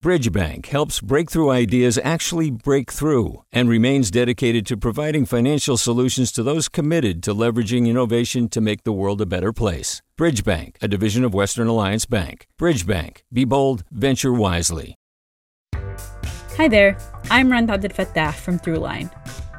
Bridgebank helps breakthrough ideas actually break through and remains dedicated to providing financial solutions to those committed to leveraging innovation to make the world a better place. Bridgebank, a division of Western Alliance Bank. Bridgebank, be bold, venture wisely. Hi there, I'm Rund Abdelfatah from Throughline.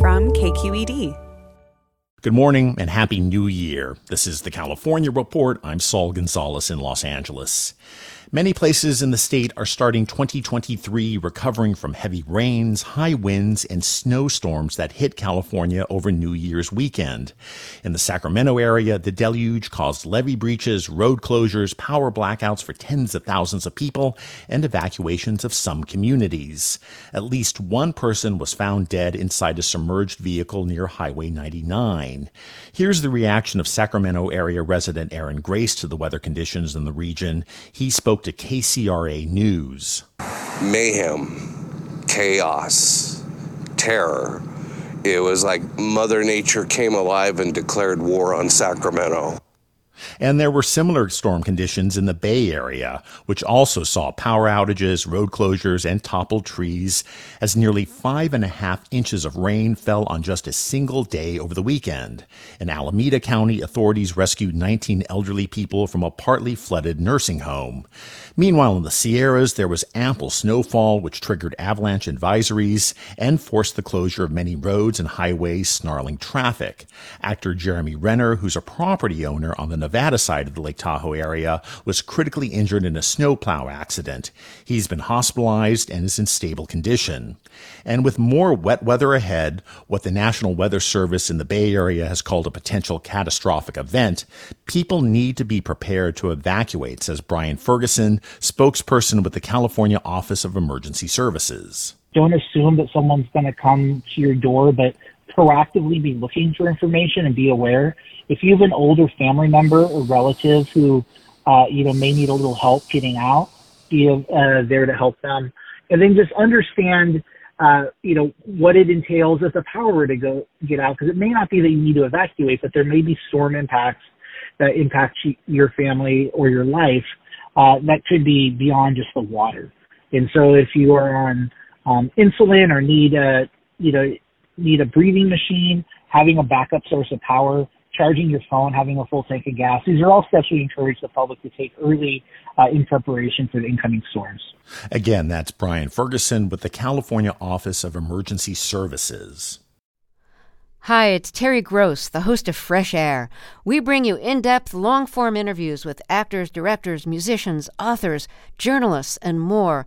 From KQED. Good morning and Happy New Year. This is the California Report. I'm Saul Gonzalez in Los Angeles. Many places in the state are starting 2023 recovering from heavy rains, high winds, and snowstorms that hit California over New Year's weekend. In the Sacramento area, the deluge caused levee breaches, road closures, power blackouts for tens of thousands of people, and evacuations of some communities. At least one person was found dead inside a submerged vehicle near Highway 99. Here's the reaction of Sacramento area resident Aaron Grace to the weather conditions in the region. He spoke spoke to KCRA News. Mayhem, chaos, terror. It was like Mother Nature came alive and declared war on Sacramento. And there were similar storm conditions in the Bay Area, which also saw power outages, road closures, and toppled trees, as nearly five and a half inches of rain fell on just a single day over the weekend. In Alameda County, authorities rescued 19 elderly people from a partly flooded nursing home. Meanwhile, in the Sierras, there was ample snowfall, which triggered avalanche advisories and forced the closure of many roads and highways, snarling traffic. Actor Jeremy Renner, who's a property owner on the Nevada side of the Lake Tahoe area, was critically injured in a snowplow accident. He's been hospitalized and is in stable condition. And with more wet weather ahead, what the National Weather Service in the Bay Area has called a potential catastrophic event, people need to be prepared to evacuate, says Brian Ferguson, spokesperson with the California Office of Emergency Services. Don't assume that someone's going to come to your door, but proactively be looking for information and be aware. If you have an older family member or relative who, uh, you know, may need a little help getting out, be uh, there to help them. And then just understand, uh, you know, what it entails if the power were to go get out, because it may not be that you need to evacuate, but there may be storm impacts that impact your family or your life uh, that could be beyond just the water. And so if you are on um, insulin or need a, you know, need a breathing machine, having a backup source of power, charging your phone, having a full tank of gas. These are all steps we encourage the public to take early uh, in preparation for the incoming storms. Again, that's Brian Ferguson with the California Office of Emergency Services. Hi, it's Terry Gross, the host of Fresh Air. We bring you in depth, long form interviews with actors, directors, musicians, authors, journalists, and more.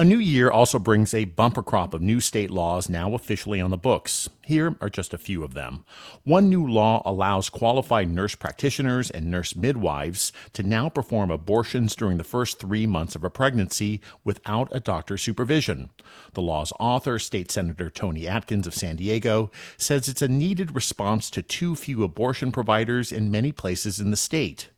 A new year also brings a bumper crop of new state laws now officially on the books. Here are just a few of them. One new law allows qualified nurse practitioners and nurse midwives to now perform abortions during the first three months of a pregnancy without a doctor's supervision. The law's author, State Senator Toni Atkins of San Diego, says it's a needed response to too few abortion providers in many places in the state.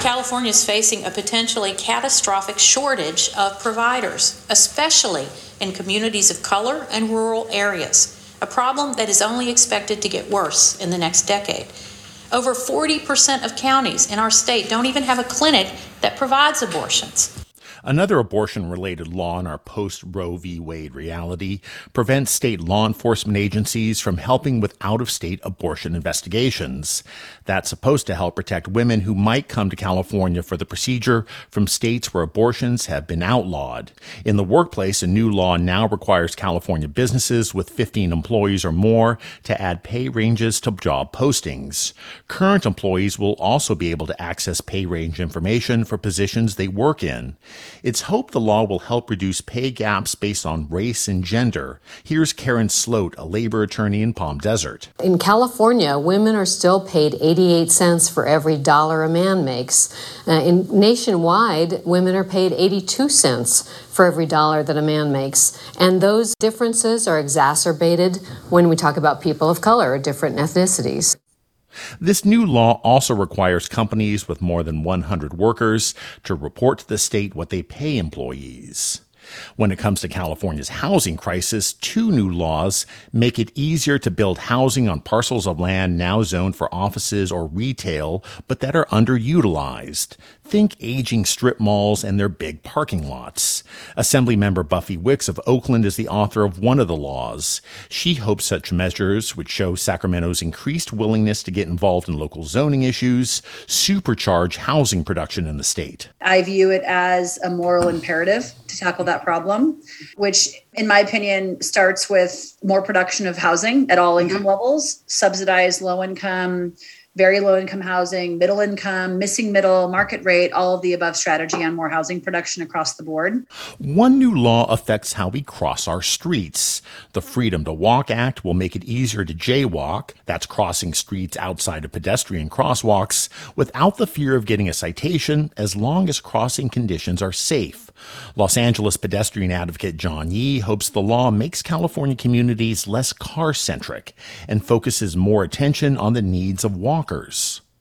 California is facing a potentially catastrophic shortage of providers, especially in communities of color and rural areas, a problem that is only expected to get worse in the next decade. Over 40% of counties in our state don't even have a clinic that provides abortions. Another abortion related law in our post Roe v. Wade reality prevents state law enforcement agencies from helping with out of state abortion investigations. That's supposed to help protect women who might come to California for the procedure from states where abortions have been outlawed. In the workplace, a new law now requires California businesses with 15 employees or more to add pay ranges to job postings. Current employees will also be able to access pay range information for positions they work in. It's hoped the law will help reduce pay gaps based on race and gender. Here's Karen Sloat, a labor attorney in Palm Desert. In California, women are still paid 88 cents for every dollar a man makes. Uh, in nationwide, women are paid 82 cents for every dollar that a man makes. And those differences are exacerbated when we talk about people of color or different ethnicities. This new law also requires companies with more than 100 workers to report to the state what they pay employees. When it comes to California's housing crisis, two new laws make it easier to build housing on parcels of land now zoned for offices or retail, but that are underutilized. Think aging strip malls and their big parking lots. Assemblymember Buffy Wicks of Oakland is the author of one of the laws. She hopes such measures would show Sacramento's increased willingness to get involved in local zoning issues, supercharge housing production in the state. I view it as a moral imperative to tackle that problem, which, in my opinion, starts with more production of housing at all mm-hmm. income levels, subsidized low income very low income housing, middle income, missing middle, market rate, all of the above strategy on more housing production across the board. One new law affects how we cross our streets. The Freedom to Walk Act will make it easier to jaywalk, that's crossing streets outside of pedestrian crosswalks, without the fear of getting a citation as long as crossing conditions are safe. Los Angeles pedestrian advocate John Yi hopes the law makes California communities less car centric and focuses more attention on the needs of walkers.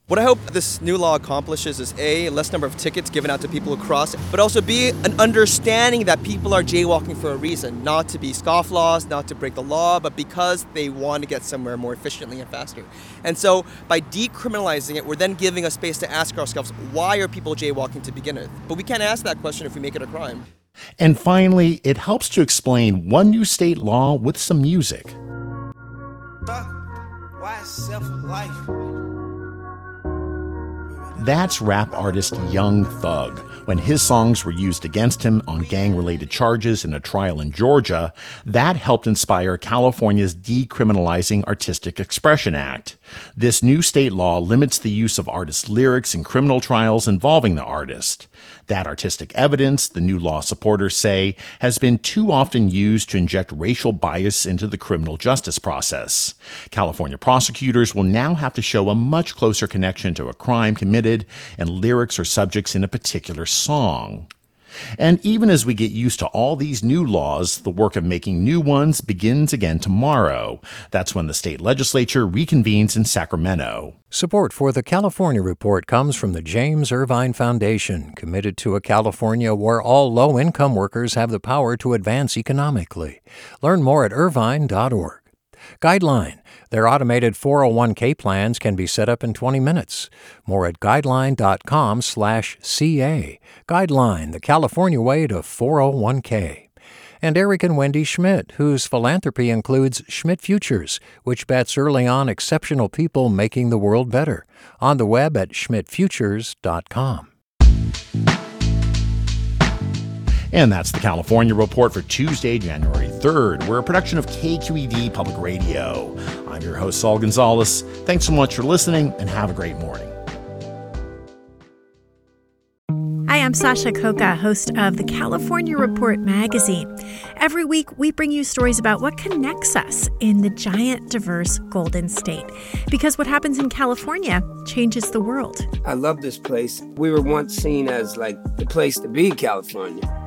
What I hope this new law accomplishes is A, less number of tickets given out to people who cross, but also B, an understanding that people are jaywalking for a reason, not to be scofflaws, not to break the law, but because they want to get somewhere more efficiently and faster. And so by decriminalizing it, we're then giving a space to ask ourselves, why are people jaywalking to begin with? But we can't ask that question if we make it a crime. And finally, it helps to explain one new state law with some music. Why self-life? That's rap artist Young Thug. When his songs were used against him on gang related charges in a trial in Georgia, that helped inspire California's Decriminalizing Artistic Expression Act. This new state law limits the use of artists' lyrics in criminal trials involving the artist. That artistic evidence, the new law supporters say, has been too often used to inject racial bias into the criminal justice process. California prosecutors will now have to show a much closer connection to a crime committed and lyrics or subjects in a particular song. And even as we get used to all these new laws, the work of making new ones begins again tomorrow. That's when the state legislature reconvenes in Sacramento. Support for the California Report comes from the James Irvine Foundation, committed to a California where all low income workers have the power to advance economically. Learn more at irvine.org. Guideline their automated 401k plans can be set up in 20 minutes. More at guideline.com/ca. Guideline, the California way to 401k. And Eric and Wendy Schmidt, whose philanthropy includes Schmidt Futures, which bets early on exceptional people making the world better. On the web at schmidtfutures.com. And that's the California Report for Tuesday, January 3rd. We're a production of KQED Public Radio. I'm your host, Saul Gonzalez. Thanks so much for listening and have a great morning. Hi, I'm Sasha Khokha, host of the California Report magazine. Every week, we bring you stories about what connects us in the giant, diverse Golden State. Because what happens in California changes the world. I love this place. We were once seen as like the place to be, California.